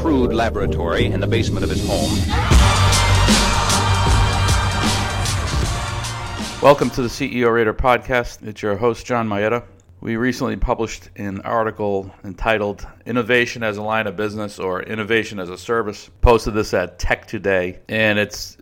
crude laboratory in the basement of his home. Welcome to the CEO Rater podcast. It's your host, John Mayetta. We recently published an article entitled Innovation as a Line of Business or Innovation as a Service. Posted this at Tech Today, and it's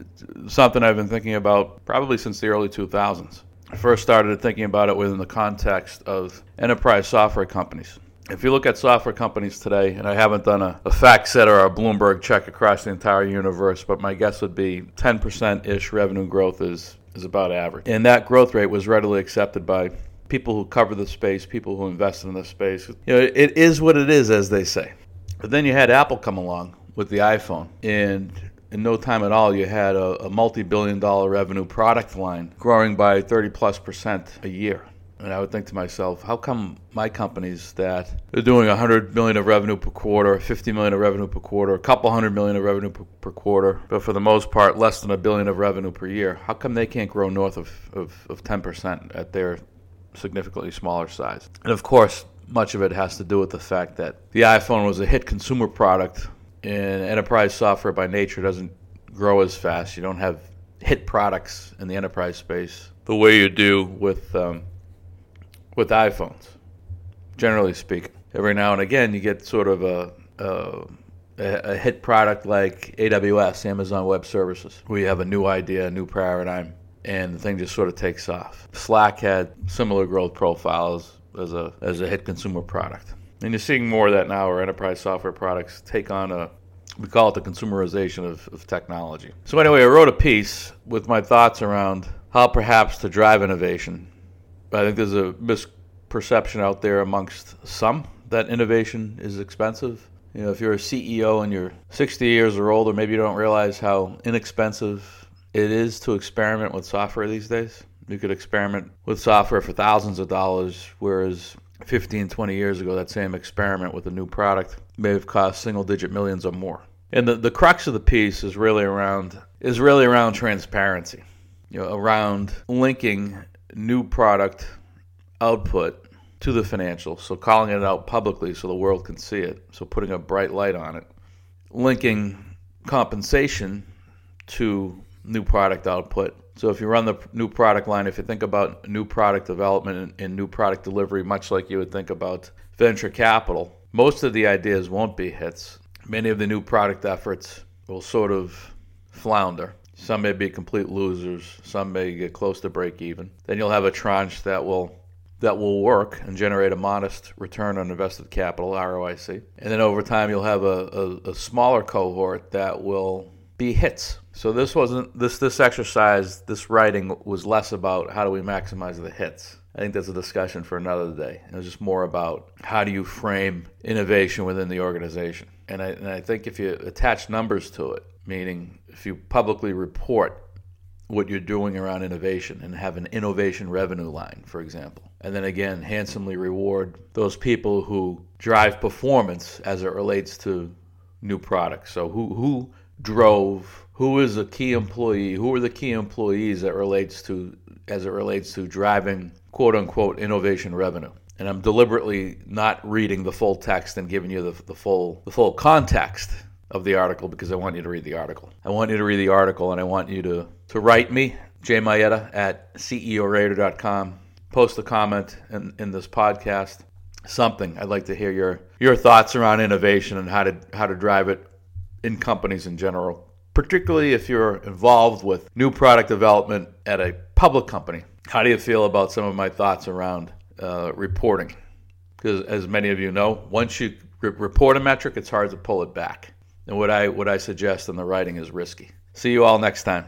something I've been thinking about probably since the early 2000s. I first started thinking about it within the context of enterprise software companies. If you look at software companies today, and I haven't done a, a FactSet or a Bloomberg check across the entire universe, but my guess would be 10% ish revenue growth is, is about average. And that growth rate was readily accepted by people who cover the space, people who invest in the space. You know, it is what it is, as they say. But then you had Apple come along with the iPhone, and in no time at all, you had a, a multi-billion dollar revenue product line growing by 30 plus percent a year. And I would think to myself, how come my companies that are doing 100 million of revenue per quarter, 50 million of revenue per quarter, a couple hundred million of revenue per, per quarter, but for the most part, less than a billion of revenue per year, how come they can't grow north of, of, of 10% at their significantly smaller size. And of course, much of it has to do with the fact that the iPhone was a hit consumer product, and enterprise software by nature doesn't grow as fast. You don't have hit products in the enterprise space the way you do with um, with iPhones. Generally speaking, every now and again you get sort of a, a a hit product like AWS, Amazon Web Services, where you have a new idea, a new paradigm, and the thing just sort of takes off. Slack had similar growth profiles as a as a hit consumer product. And you're seeing more of that now where enterprise software products take on a we call it the consumerization of, of technology. So anyway, I wrote a piece with my thoughts around how perhaps to drive innovation. I think there's a misperception out there amongst some that innovation is expensive. You know, if you're a CEO and you're 60 years or older, maybe you don't realize how inexpensive it is to experiment with software these days. You could experiment with software for thousands of dollars, whereas 15, 20 years ago, that same experiment with a new product may have cost single digit millions or more. And the, the crux of the piece is really around is really around transparency, you know, around linking new product output to the financials. So calling it out publicly so the world can see it. So putting a bright light on it. Linking compensation to new product output. So if you run the new product line, if you think about new product development and, new product delivery, much like you would think about venture capital, most of the ideas won't be hits. Many of the new product efforts will sort of flounder. Some may be complete losers. Some may get close to break even. Then you'll have a tranche that will that will work and generate a modest return on invested capital (ROIC). And then over time, you'll have a, a, a smaller cohort that will be hits. So this wasn't this this exercise, this writing was less about how do we maximize the hits. I think that's a discussion for another day. It was just more about how do you frame innovation within the organization. And I, and I think if you attach numbers to it, meaning if you publicly report what you're doing around innovation and have an innovation revenue line, for example. And then again, handsomely reward those people who drive performance as it relates to new products. So who who drove who is a key employee who are the key employees that relates to as it relates to driving quote unquote innovation revenue and i'm deliberately not reading the full text and giving you the, the full the full context of the article because i want you to read the article i want you to read the article and i want you to to write me jay Mayetta at ceorater.com post a comment in, in this podcast something i'd like to hear your your thoughts around innovation and how to how to drive it in companies in general, particularly if you're involved with new product development at a public company. How do you feel about some of my thoughts around uh, reporting? Because as many of you know, once you re- report a metric, it's hard to pull it back. And what I what I suggest in the writing is risky. See you all next time.